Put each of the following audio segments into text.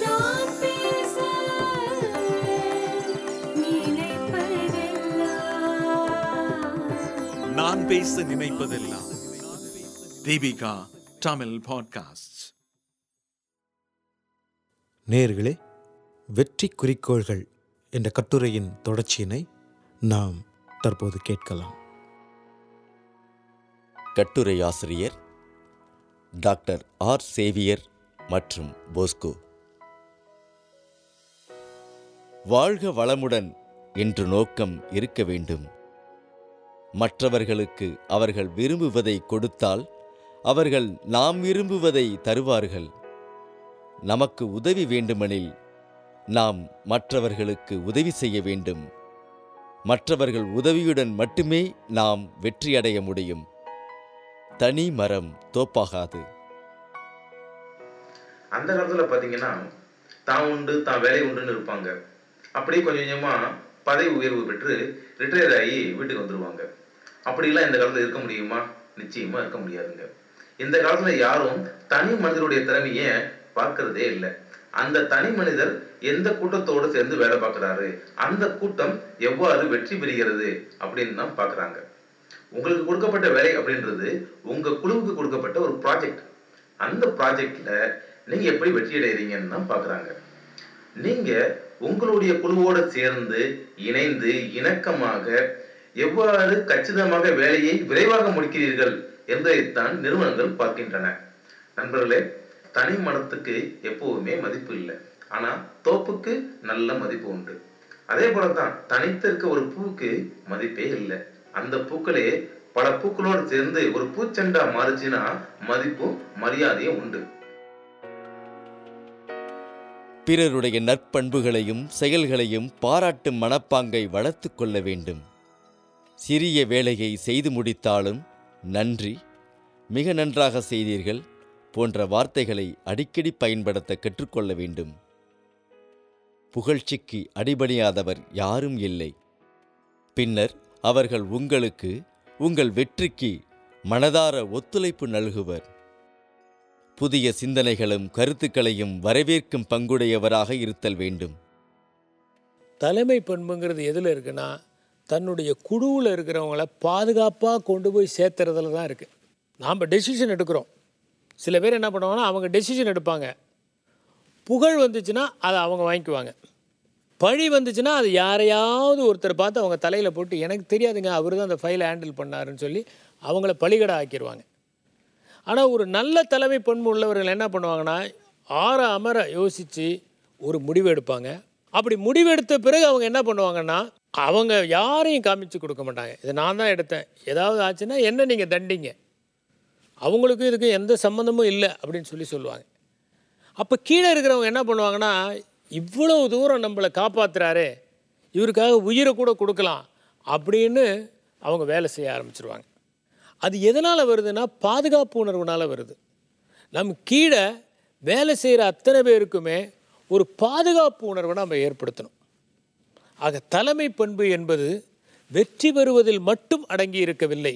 நான் பேச நினைப்பதெல்லாம். நான் பேச நினைப்பதெல்லாம். தீபிகா தமிழ் பாட்காஸ்ட் நேர்களே வெற்றி குறிக்கோள்கள் என்ற கட்டுரையின் தொடர்ச்சியினை நாம் தற்போது கேட்கலாம். கட்டுரை ஆசிரியர் டாக்டர் ஆர் சேவியர் மற்றும் போஸ்கோ. வாழ்க வளமுடன் என்று நோக்கம் இருக்க வேண்டும். மற்றவர்களுக்கு அவர்கள் விரும்புவதை கொடுத்தால் அவர்கள் நாம் விரும்புவதை தருவார்கள். நமக்கு உதவி வேண்டுமெனில் நாம் மற்றவர்களுக்கு உதவி செய்ய வேண்டும். மற்றவர்கள் உதவியுடன் மட்டுமே நாம் வெற்றியடைய முடியும். தனி மரம் தோப்பாகாது. அந்த காலத்துல பாத்தீங்கன்னா தான் உண்டு தான் வேலை உண்டுன்னு இருப்பாங்க. அப்படியே கொஞ்சம் கொஞ்சமா பதவி உயர்வு பெற்று ரிட்டையர் ஆகி வீட்டுக்கு வந்துருவாங்க. அப்படிலாம் இந்த காலத்துல இருக்க முடியுமா? நிச்சயமா இருக்க முடியாதுங்க. இந்த காலத்துல யாரும் தனி மனிதனுடைய திறமைய பார்க்கறதே இல்லை. அந்த தனி மனிதர் எந்த கூட்டத்தோடு சேர்ந்து வேலை பார்க்குறாரு? அந்த கூட்டம் எவ்வாறு வெற்றி பெறுகிறது? அப்படின்னு தான் பார்க்கறாங்க. உங்களுக்கு கொடுக்கப்பட்ட வேலை அப்படின்றது உங்க குழுவுக்கு கொடுக்கப்பட்ட ஒரு ப்ராஜெக்ட் அந்த ப்ராஜெக்ட்ல நீங்க எப்படி வெற்றி அடைகிறீங்கன்னு தான் பாக்குறாங்க. நீங்க உங்களுடைய குழுவோட சேர்ந்து இணைந்து இணக்கமாக எவ்வாறு கச்சிதமாக வேலையை விரைவாக முடிக்கிறீர்கள் என்பதைத்தான் நிறுவனங்கள் பார்க்கின்றன. நண்பர்களே தனி மனத்துக்கு எப்பவுமே மதிப்பு இல்லை. ஆனா தோப்புக்கு நல்ல மதிப்பு உண்டு. அதே போலதான் தனித்து இருக்க ஒரு பூவுக்கு மதிப்பே இல்லை. அந்த பூக்களே பல பூக்களோடு சேர்ந்து ஒரு பூச்செண்டா மாறுச்சுன்னா மதிப்பும் மரியாதையும் உண்டு. பிறருடைய நற்பண்புகளையும் செயல்களையும் பாராட்டும் மனப்பாங்கை வளர்த்து கொள்ள வேண்டும். சிறிய வேலையை செய்து முடித்தாலும் நன்றி. மிக நன்றாக செய்தீர்கள் போன்ற வார்த்தைகளை அடிக்கடி பயன்படுத்த கற்றுக்கொள்ள வேண்டும். புகழ்ச்சிக்கு அடிபணியாதவர் யாரும் இல்லை. பின்னர் அவர்கள் உங்களுக்கு உங்கள் வெற்றிக்கு மனதார ஒத்துழைப்பு நல்குவர். புதிய சிந்தனைகளும் கருத்துக்களையும் வரவேற்கும் பங்குடையவராக இருத்தல் வேண்டும். தலைமை பண்புங்கிறது எதில் இருக்குன்னா தன்னுடைய குழுவில் இருக்கிறவங்கள பாதுகாப்பாக கொண்டு போய் சேர்த்துறதுல தான் இருக்குது நாம் டெசிஷன் எடுக்கிறோம். சில பேர் என்ன பண்ணுவாங்கன்னா அவங்க டெசிஷன் எடுப்பாங்க. புகழ் வந்துச்சுன்னா அதை அவங்க வாங்கிக்குவாங்க. பழி வந்துச்சுன்னா அது யாரையாவது ஒருத்தர் பார்த்து அவங்க தலையில் போட்டு எனக்கு தெரியாதுங்க அவர் தான் அந்த ஃபைலை ஹேண்டில் பண்ணாருன்னு சொல்லி அவங்கள பழிகடை ஆக்கிடுவாங்க ஆனால் ஒரு நல்ல தலைமை பண்பு உள்ளவர்கள் என்ன பண்ணுவாங்கன்னா ஆற அமர யோசித்து ஒரு முடிவு எடுப்பாங்க. அப்படி முடிவெடுத்த பிறகு அவங்க என்ன பண்ணுவாங்கன்னா அவங்க யாரையும் காமிச்சு கொடுக்க மாட்டாங்க. இதை நான் தான் எடுத்தேன். ஏதாவது ஆச்சுன்னா என்ன நீங்கள் தண்டிங்க. அவங்களுக்கும் இதுக்கும் எந்த சம்மந்தமும் இல்லை அப்படின்னு சொல்லி சொல்லுவாங்க. அப்போ கீழே இருக்கிறவங்க என்ன பண்ணுவாங்கன்னா இவ்வளவு தூரம் நம்மளை காப்பாற்றுறாரு இவருக்காக உயிரை கூட கொடுக்கலாம் அப்படின்னு அவங்க வேலை செய்ய ஆரம்பிச்சிருவாங்க. அது எதனால் வருதுன்னா பாதுகாப்பு உணர்வுனால் வருது. நம்ம கீழே வேலை செய்கிற அத்தனை பேருக்குமே ஒரு பாதுகாப்பு உணர்வை நம்ம ஏற்படுத்தணும். ஆக தலைமை பண்பு என்பது வெற்றி பெறுவதில் மட்டும் அடங்கி இருக்கவில்லை.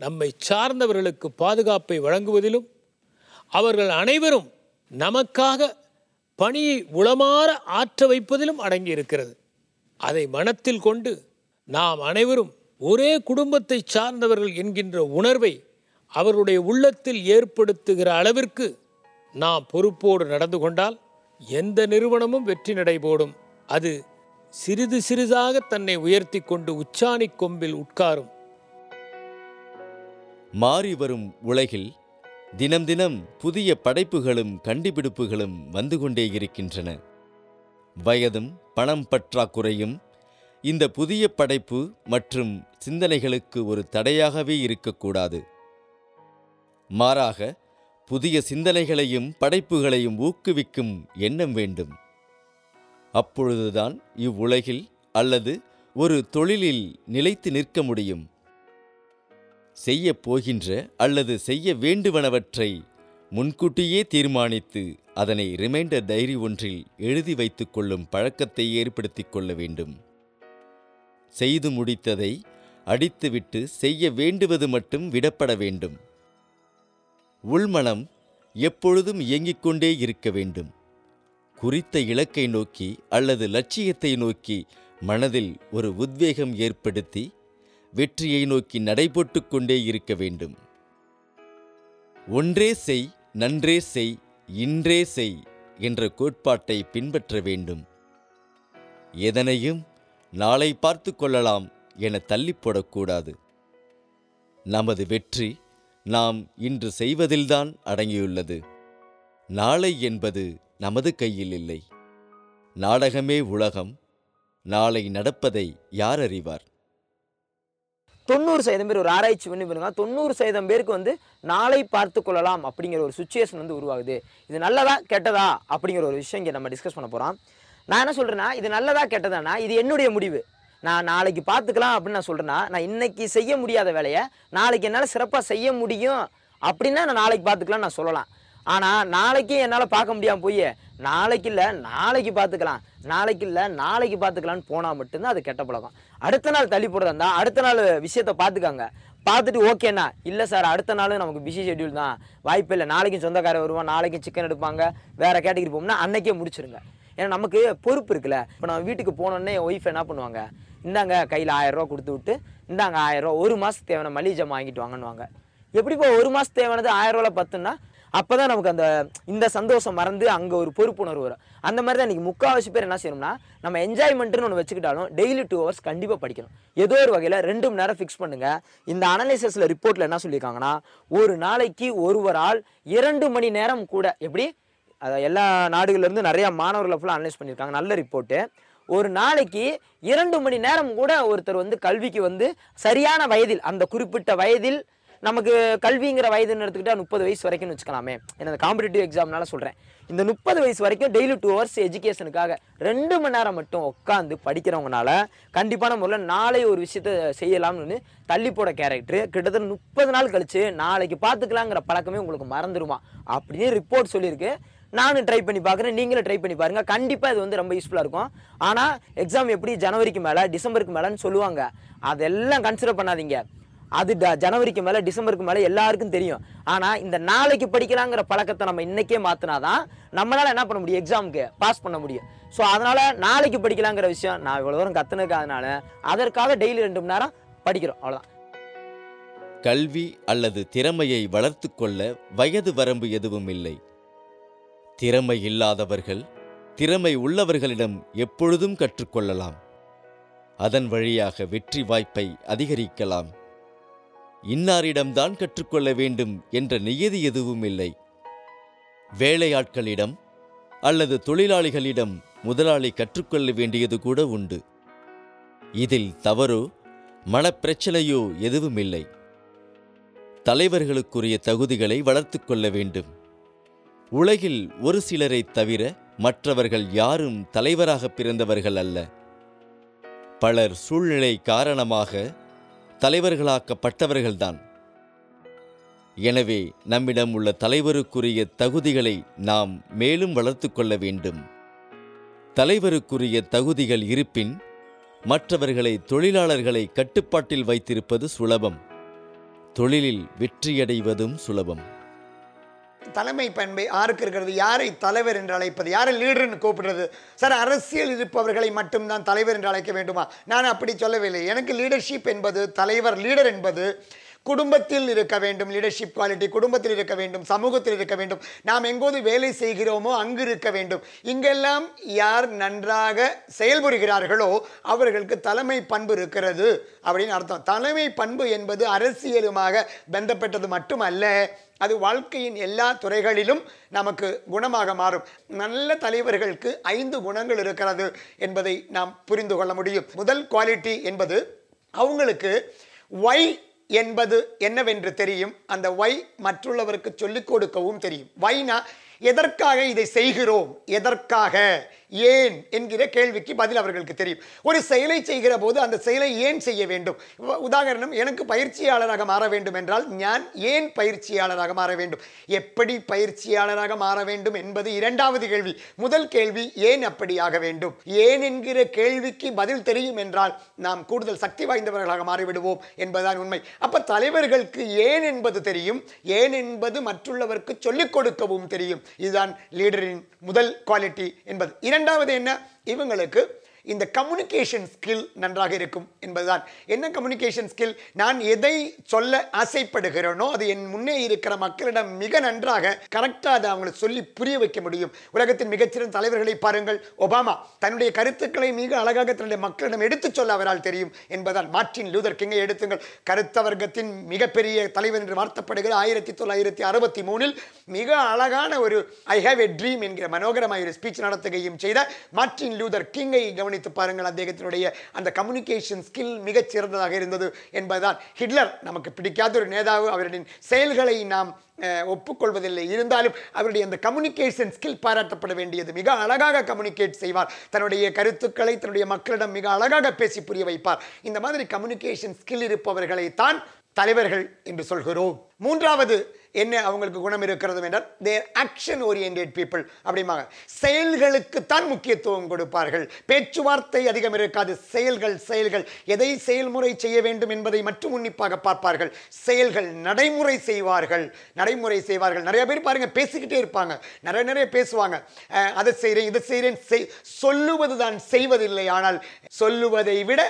நம்மை சார்ந்தவர்களுக்கு பாதுகாப்பை வழங்குவதிலும் அவர்கள் அனைவரும் நமக்காக பணியை உளமாற ஆற்ற வைப்பதிலும் அடங்கி இருக்கிறது. அதை மனத்தில் கொண்டு நாம் அனைவரும் ஒரே குடும்பத்தை சார்ந்தவர்கள் என்கின்ற உணர்வை அவருடைய உள்ளத்தில் ஏற்படுத்துகிற அளவிற்கு நாம் பொறுப்போடு நடந்து கொண்டால் எந்த நிறுவனமும் வெற்றி நடைபோடும் அது சிறிது சிறிதாக தன்னை உயர்த்தி கொண்டு உச்சாணி கொம்பில் உட்காரும். மாறி வரும் உலகில் தினம் தினம் புதிய படைப்புகளும் கண்டுபிடிப்புகளும் வந்து கொண்டே இருக்கின்றன. வயதும் பணம் பற்றாக்குறையும் இந்த புதிய படைப்பு மற்றும் சிந்தனைகளுக்கு ஒரு தடையாகவே இருக்கக்கூடாது. மாறாக புதிய சிந்தனைகளையும் படைப்புகளையும் ஊக்குவிக்கும் எண்ணம் வேண்டும். அப்பொழுதுதான் இவ்வுலகில் அல்லது ஒரு தொழிலில் நிலைத்து நிற்க முடியும். செய்ய போகின்ற அல்லது செய்ய வேண்டுவனவற்றை முன்கூட்டியே தீர்மானித்து அதனை ரிமைண்டர் டைரி ஒன்றில் எழுதி வைத்துக் கொள்ளும் பழக்கத்தை ஏற்படுத்திக் கொள்ள வேண்டும். செய்து முடித்ததை அடித்துவிட்டு செய்ய வேண்டுவது மட்டும் விடப்பட வேண்டும். உள்மனம் எப்பொழுதும் இயங்கிக் கொண்டே இருக்க வேண்டும். குறித்த இலக்கை நோக்கி அல்லது லட்சியத்தை நோக்கி மனதில் ஒரு உத்வேகம் ஏற்படுத்தி வெற்றியை நோக்கி நடைபோட்டு கொண்டே இருக்க வேண்டும். ஒன்றே செய் நன்றே செய் இன்றே செய் என்ற கோட்பாட்டை பின்பற்ற வேண்டும். எதனையும் நாளை பார்த்து கொள்ளலாம் என தள்ளிப் போடக்கூடாது நமது வெற்றி நாம் இன்று செய்வதில்தான் அடங்கியுள்ளது. நாளை என்பது நமது கையில் இல்லை. நாடகமே உலகம் நாளை நடப்பதை யார் அறிவார்? தொண்ணூறு சதவீதம் பேர் ஒரு ஆராய்ச்சி பண்ணி பாருங்க. தொண்ணூறு சதவீதம் பேருக்கு வந்து நாளை பார்த்து கொள்ளலாம் அப்படிங்கிற ஒரு சுச்சுவேஷன் வந்து உருவாகுது. இது நல்லதா கெட்டதா அப்படிங்கிற ஒரு விஷயம் இங்கே நம்ம டிஸ்கஸ் பண்ண போகிறோம் நான் என்ன சொல்கிறேன்னா இது நல்லதா கெட்டதானா? இது என்னுடைய முடிவு. நான் நாளைக்கு பார்த்துக்கலாம் அப்படின்னு நான் சொல்கிறேன்னா நான் இன்னைக்கு செய்ய முடியாத வேலையை நாளைக்கு என்னால் சிறப்பாக செய்ய முடியும் அப்படின்னா நான் நாளைக்கு பார்த்துக்கலாம் நான் சொல்லலாம். ஆனால் நாளைக்கு என்னால் பார்க்க முடியாமல் போய் நாளைக்கு இல்லை நாளைக்கு பார்த்துக்கலாம் நாளைக்கு இல்லை நாளைக்கு பார்த்துக்கலான்னு போனால் மட்டும்தான் அது கெட்ட பழக்கம். அடுத்த நாள் தள்ளி போடுறதா இருந்தால் அடுத்த நாள் விஷயத்த பார்த்துக்காங்க பார்த்துட்டு ஓகேண்ணா இல்லை சார் அடுத்த நாள் நமக்கு பிஸி ஷெட்யூல் தான். வாய்ப்பு இல்லை. நாளைக்கும் சொந்தக்காரர் வருவான் நாளைக்கும் சிக்கன் எடுப்பாங்க வேறு கேட்டகிரி போகும்னா அன்றைக்கே முடிச்சிருங்க. ஏன்னா நமக்கு பொறுப்பு இருக்குல்ல. இப்போ நம்ம வீட்டுக்கு போனோடனே என் ஒய்ஃப் என்ன பண்ணுவாங்க? இந்தாங்க கையில் ஆயிரரூவா கொடுத்து விட்டு இந்தாங்க ஆயிரரூவா ஒரு மாதத்துக்கு தேவையான மளிகை ஜாமான் வாங்கிட்டு வாங்கன்னுவாங்க. எப்படிப்பா ஒரு மாதம் தேவையானது ஆயிரம் பத்துன்னா அப்போ தான் நமக்கு அந்த இந்த சந்தோஷம் மறந்து அங்கே ஒரு பொறுப்புணர்வு வரும். அந்த மாதிரி தான் இன்றைக்கி முக்கால்வாசி பேர் என்ன செய்யணும்னா நம்ம என்ஜாய்மெண்ட்டுன்னு ஒன்று வச்சுக்கிட்டாலும் டெய்லி டூ ஹவர்ஸ் கண்டிப்பாக படிக்கணும். ஏதோ ஒரு வகையில் ரெண்டு மணி நேரம் ஃபிக்ஸ் பண்ணுங்கள் இந்த அனலைசஸில் ரிப்போர்ட்டில் என்ன சொல்லியிருக்காங்கன்னா ஒரு நாளைக்கு ஒருவரால் இரண்டு மணி நேரம் கூட எப்படி? அதை எல்லா நாடுகள்லேருந்து நிறையா மாணவர்களை ஃபுல்லாக அனலைஸ் பண்ணியிருக்காங்க. நல்ல ரிப்போர்ட்டு ஒரு நாளைக்கு இரண்டு மணி நேரம் கூட ஒருத்தர் வந்து கல்விக்கு வந்து சரியான வயதில் அந்த குறிப்பிட்ட வயதில் நமக்கு கல்விங்கிற வயதுன்னு எடுத்துக்கிட்டால் முப்பது வயசு வரைக்கும்னு வச்சுக்கலாமே. என்ன அந்த காம்படிட்டிவ் எக்ஸாம்னால சொல்கிறேன் இந்த முப்பது வயசு வரைக்கும் டெய்லி டூ ஹவர்ஸ் எஜுகேஷனுக்காக ரெண்டு மணி நேரம் மட்டும் உட்காந்து படிக்கிறவங்கனால கண்டிப்பான முறையில் நாளை ஒரு விஷயத்த செய்யலாம்னு தள்ளி போட கேரக்டர் கிட்டத்தட்ட முப்பது நாள் கழித்து நாளைக்கு பார்த்துக்கலாங்கிற பழக்கமே உங்களுக்கு மறந்துடுமா அப்படின்னு ரிப்போர்ட் சொல்லியிருக்கு. நானும் ட்ரை பண்ணி பார்க்குறேன் நீங்களும் ட்ரை பண்ணி பாருங்க. கண்டிப்பாக இது வந்து ரொம்ப யூஸ்ஃபுல்லாக இருக்கும். ஆனால் எக்ஸாம் எப்படி? ஜனவரிக்கு மேலே டிசம்பருக்கு மேலேன்னு சொல்லுவாங்க. அதெல்லாம் கன்சிடர் பண்ணாதீங்க. அது ட- ஜனவரிக்கு மேலே டிசம்பருக்கு மேலே எல்லாருக்கும் தெரியும். ஆனால் இந்த நாளைக்கு படிக்கலாங்கிற பழக்கத்தை நம்ம இன்றைக்கே மாற்றினா தான் நம்மளால் என்ன பண்ண முடியும்? எக்ஸாமுக்கு பாஸ் பண்ண முடியும். ஸோ அதனால் நாளைக்கு படிக்கலாங்கிற விஷயம் நான் இவ்வளோ தூரம் கற்றுனுக்காதனால அதற்காக டெய்லி ரெண்டு மணி நேரம் படிக்கிறோம். அவ்வளோதான் கல்வி அல்லது திறமையை வளர்த்து கொள்ள வயது வரம்பு எதுவும் இல்லை. திறமை இல்லாதவர்கள் திறமை உள்ளவர்களிடம் எப்பொழுதும் கற்றுக்கொள்ளலாம். அதன் வழியாக வெற்றி வாய்ப்பை அதிகரிக்கலாம். இன்னாரிடம்தான் கற்றுக்கொள்ள வேண்டும் என்ற நியதி எதுவும் இல்லை. வேலையாட்களிடம் அல்லது தொழிலாளிகளிடம் முதலாளி கற்றுக்கொள்ள வேண்டியது கூட உண்டு. இதில் தவறோ மனப்பிரச்சனையோ எதுவும் இல்லை தலைவர்களுக்குரிய தகுதிகளை வளர்த்து கொள்ள வேண்டும். உலகில் ஒரு சிலரைத் தவிர மற்றவர்கள் யாரும் தலைவராக பிறந்தவர்கள் அல்ல. பலர் சூழ்நிலை காரணமாக தலைவர்களாக்கப்பட்டவர்கள்தான். எனவே நம்மிடம் உள்ள தலைவருக்குரிய தகுதிகளை நாம் மேலும் வளர்த்து கொள்ள வேண்டும். தலைவருக்குரிய தகுதிகள் இருப்பின் மற்றவர்களை தொழிலாளர்களை கட்டுப்பாட்டில் வைத்திருப்பது சுலபம். தொழிலில் வெற்றியடைவதும் சுலபம். தலைமை பண்பை யாருக்கு இருக்கிறது யாரை தலைவர் என்று அழைப்பது யாரை லீடர்னு கூப்பிடுறது? சார் அரசியல் இருப்பவர்களை மட்டும்தான் தலைவர் என்று அழைக்க வேண்டுமா? நான் அப்படி சொல்லவில்லை. எனக்கு லீடர்ஷிப் என்பது தலைவர் லீடர் என்பது குடும்பத்தில் இருக்க வேண்டும். லீடர்ஷிப் குவாலிட்டி குடும்பத்தில் இருக்க வேண்டும் சமூகத்தில் இருக்க வேண்டும். நாம் எங்கோது வேலை செய்கிறோமோ அங்கு இருக்க வேண்டும். இங்கெல்லாம் யார் நன்றாக செயல்புரிகிறார்களோ அவர்களுக்கு தலைமை பண்பு இருக்கிறது அப்படின்னு அர்த்தம். தலைமை பண்பு என்பது அரசியலுமாக பந்தப்பட்டது மட்டுமல்ல அது வாழ்க்கையின் எல்லா துறைகளிலும் நமக்கு குணமாக மாறும். நல்ல தலைவர்களுக்கு ஐந்து குணங்கள் இருக்கிறது என்பதை நாம் புரிந்து கொள்ள முடியும். முதல் குவாலிட்டி என்பது அவங்களுக்கு ஒய் என்பது என்னவென்று தெரியும். அந்த ஒய் மற்றுள்ளவருக்கு சொல்லிக் கொடுக்கவும் தெரியும். வைனா எதற்காக இதை செய்கிறோம்? எதற்காக? ஏன் என்கிற கேள்விக்கு பதில் அவர்களுக்கு தெரியும். ஒரு செயலை செய்கிற போது அந்த செயலை ஏன் செய்ய வேண்டும்? உதாரணம் எனக்கு பயிற்சியாளராக மாற வேண்டும் என்றால் நான் ஏன் பயிற்சியாளராக மாற வேண்டும்? எப்படி பயிற்சியாளராக மாற வேண்டும் என்பது இரண்டாவது கேள்வி. முதல் கேள்வி ஏன் அப்படி ஆக வேண்டும்? ஏன் என்கிற கேள்விக்கு பதில் தெரியும் என்றால் நாம் கூடுதல் சக்தி வாய்ந்தவர்களாக மாறிவிடுவோம் என்பதுதான் உண்மை. அப்ப தலைவர்களுக்கு ஏன் என்பது தெரியும்? ஏன் என்பது மற்றுள்ளவருக்கு சொல்லிக் கொடுக்கவும் தெரியும். இதுதான் லீடரின் முதல் குவாலிட்டி என்பது. இரண்டு இரண்டாவது என்ன? இவங்களுக்கு இந்த கம்யூனிகேஷன் ஸ்கில் நன்றாக இருக்கும் என்பதுதான். என்ன கம்யூனிகேஷன் ஸ்கில் நான் எதை சொல்ல ஆசைப்படுகிறேனோ அது என் முன்னே இருக்கிற மக்களிடம் மிக நன்றாக கரெக்டாக அதை அவங்களுக்கு சொல்லி புரிய வைக்க முடியும். உலகத்தின் மிகச்சிறந்த தலைவர்களை பாருங்கள். ஒபாமா தன்னுடைய கருத்துக்களை மிக அழகாக தன்னுடைய மக்களிடம் எடுத்துச் சொல்ல அவரால் தெரியும் என்பதால் மார்ட்டின் லூதர் கிங்கை எடுத்துங்கள். கருத்த வர்க்கத்தின் மிகப்பெரிய தலைவர் என்று வார்த்தப்படுகிற ஆயிரத்தி தொள்ளாயிரத்தி அறுபத்தி மூணில் மிக அழகான ஒரு ஐ ஹேவ் எ ட்ரீம் என்கிற மனோகரமாக ஒரு ஸ்பீச் நடத்துகையும் செய்த மார்ட்டின் லூதர் கிங்கை கவனித்து பாருங்கள் അദ്ദേഹത്തിனுடைய அந்த கம்யூனிகேஷன் ஸ்கில் மிகச் சிறந்ததாக இருந்தது என்பதுதான். ஹிட்லர் நமக்கு பிடிக்காத ஒரு நேதாவு அவருடைய செயல்களை நாம் ஒப்புக்கொள்வதில்லை. இருந்தாலும் அவருடைய அந்த கம்யூனிகேஷன் ஸ்கில் பாராட்டப்பட வேண்டியது. மிக அழகாக கம்யூனிகேட் செய்வார். தன்னுடைய கருத்துக்களை தன்னுடைய மக்களிடம் மிக அழகாக பேசி புரிய வைப்பார். இந்த மாதிரி கம்யூனிகேஷன் ஸ்கில் இருப்பவர்களை தான் தலைவர்கள் என்று சொல்கிறோம். மூன்றாவது என்ன அவங்களுக்கு குணம் இருக்கிறது என்றால் தேர் ஆக்ஷன் ஓரியன்ட் பீப்புள் அப்படிம்பாங்க. செயல்களுக்குத்தான் முக்கியத்துவம் கொடுப்பார்கள். பேச்சுவார்த்தை அதிகம் இருக்காது. செயல்கள் செயல்கள். எதை செயல்முறை செய்ய வேண்டும் என்பதை மட்டும் உன்னிப்பாக பார்ப்பார்கள். செயல்கள் நடைமுறை செய்வார்கள். நடைமுறை செய்வார்கள். நிறைய பேர் பாருங்கள் பேசிக்கிட்டே இருப்பாங்க. நிறைய நிறைய பேசுவாங்க. அதை செய்கிறேன் இதை செய்கிறேன் செய் சொல்லுவது தான் செய்வதில்லை. ஆனால் சொல்லுவதை விட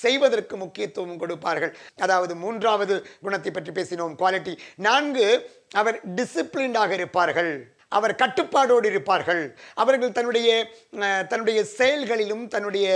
செய்வதற்கு முக்கியத்துவம் கொடுப்பார்கள். அதாவது மூன்றாவது குணத்தை பற்றி பேசினோம். குவாலிட்டி நான்கு அவர் டிசிப்ளின்டாக இருப்பார்கள். அவர் கட்டுப்பாடோடு இருப்பார்கள். அவர்கள் தன்னுடைய தன்னுடைய செயல்களிலும் தன்னுடைய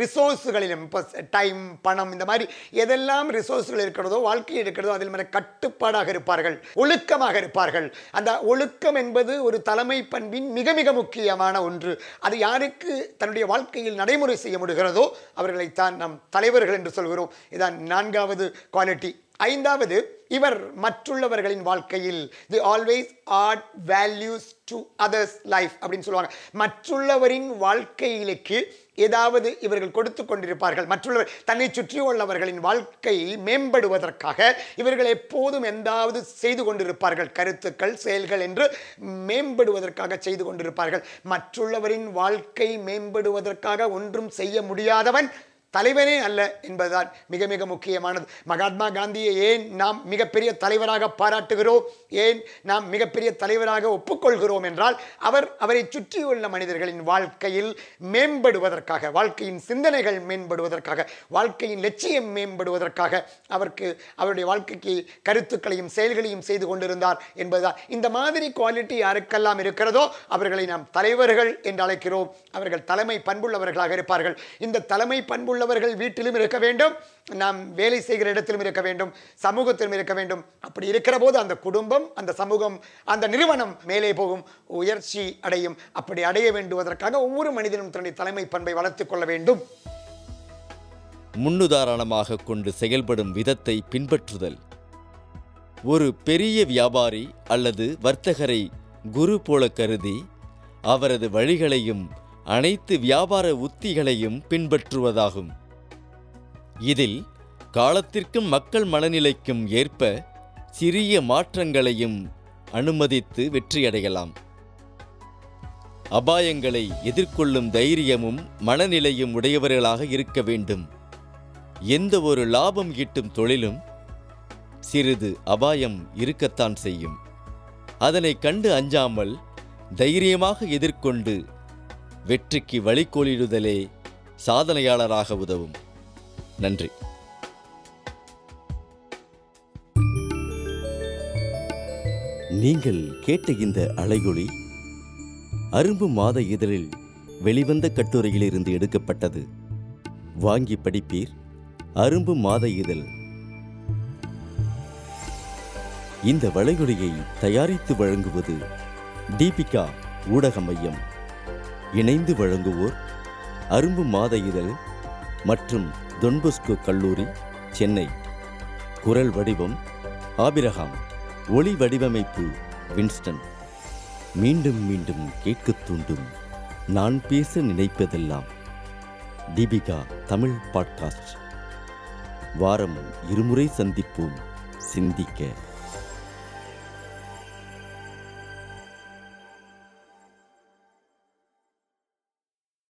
ரிசோர்ஸுகளிலும் இப்போ டைம் பணம் இந்த மாதிரி எதெல்லாம் ரிசோர்ஸ்கள் இருக்கிறதோ வாழ்க்கையில் இருக்கிறதோ அதில் மேலே கட்டுப்பாடாக இருப்பார்கள். ஒழுக்கமாக இருப்பார்கள். அந்த ஒழுக்கம் என்பது ஒரு தலைமை பண்பின் மிக மிக முக்கியமான ஒன்று. அது யாருக்கு தன்னுடைய வாழ்க்கையில் நடைமுறை செய்ய முடிகிறதோ அவர்களைத்தான் நாம் தலைவர்கள் என்று சொல்கிறோம். இதான் நான்காவது குவாலிட்டி ஐந்தாவது இவர் மற்றுள்ளவர்களின் வாழ்க்கையில் the always add values to others life அப்படின்னு சொல்லுவாங்க. மற்றுள்ளவரின் வாழ்க்கையிலுக்கு ஏதாவது இவர்கள் கொடுத்து கொண்டிருப்பார்கள். மற்றுள்ளவர் தன்னை சுற்றியுள்ளவர்களின் வாழ்க்கை மேம்படுவதற்காக இவர்கள் எப்போதும் எந்தாவது செய்து கொண்டிருப்பார்கள். கருத்துக்கள் செயல்கள் என்று மேம்படுவதற்காக செய்து கொண்டிருப்பார்கள். மற்றுள்ளவரின் வாழ்க்கை மேம்படுவதற்காக ஒன்றும் செய்ய முடியாதவன் தலைவனே அல்ல என்பதுதான் மிக மிக முக்கியமானது. மகாத்மா காந்தியை ஏன் நாம் மிகப்பெரிய தலைவராக பாராட்டுகிறோம்? ஏன் நாம் மிகப்பெரிய தலைவராக ஒப்புக்கொள்கிறோம் என்றால் அவர் அவரை சுற்றியுள்ள மனிதர்களின் வாழ்க்கையில் மேம்படுவதற்காக வாழ்க்கையின் சிந்தனைகள் மேம்படுவதற்காக வாழ்க்கையின் லட்சியம் மேம்படுவதற்காக அவருக்கு அவருடைய வாழ்க்கைக்கு கருத்துக்களையும் செயல்களையும் செய்து கொண்டிருந்தார் என்பதுதான். இந்த மாதிரி குவாலிட்டி யாருக்கெல்லாம் இருக்கிறதோ அவர்களை நாம் தலைவர்கள் என்று அழைக்கிறோம். அவர்கள் தலைமை பண்புள்ளவர்களாக இருப்பார்கள். இந்த தலைமை பண்புள்ள உள்ளவர்கள் வீட்டிலும் இருக்க வேண்டும் நாம் வேலை செய்கிற இடத்திலும் இருக்க வேண்டும் சமூகத்திலும் இருக்க வேண்டும். அப்படி இருக்கிற போது அந்த குடும்பம் அந்த சமூகம் அந்த நிறுவனம் மேலே போகும் உயர்ச்சி அடையும். அப்படி அடைய வேண்டுவதற்காக ஒவ்வொரு மனிதனும் தன்னுடைய தலைமை பண்பை வளர்த்துக் கொள்ள வேண்டும். முன்னுதாரணமாக கொண்டு செயல்படும் விதத்தை பின்பற்றுதல். ஒரு பெரிய வியாபாரி அல்லது வர்த்தகரை குரு போல கருதி அவரது வழிகளையும் அனைத்து வியாபார உத்திகளையும் பின்பற்றுவதாகும். இதில் காலத்திற்கும் மக்கள் மனநிலைக்கும் ஏற்ப சிறிய மாற்றங்களையும் அனுமதித்து வெற்றியடையலாம். அபாயங்களை எதிர்கொள்ளும் தைரியமும் மனநிலையும் உடையவர்களாக இருக்க வேண்டும். எந்த ஒரு லாபம் ஈட்டும் தொழிலும் சிறிது அபாயம் இருக்கத்தான் செய்யும். அதனை கண்டு அஞ்சாமல் தைரியமாக எதிர்கொண்டு வெற்றிக்கு வழிகோலிடுதலே சாதனையாளராக உதவும். நன்றி. நீங்கள் கேட்ட இந்த அலையொளி அரும்பு மாத இதழில் வெளிவந்த கட்டுரையிலிருந்து எடுக்கப்பட்டது. வாங்கி படிப்பீர் அரும்பு மாத இதழ். இந்த வளைகுடையை தயாரித்து வழங்குவது தீபிகா ஊடக மையம் இணைந்து வழங்குவோர் அரும்பு மாத இதழ் மற்றும் தொன்பொஸ்கோ கல்லூரி சென்னை. குரல் வடிவம் ஆபிரகாம். ஒளி வடிவமைப்பு வின்ஸ்டன். மீண்டும் மீண்டும் கேட்கத் தூண்டும். நான் பேச நினைப்பதெல்லாம் தீபிகா தமிழ் பாட்காஸ்ட். வாரம் இருமுறை சந்திப்போம். சிந்திக்க.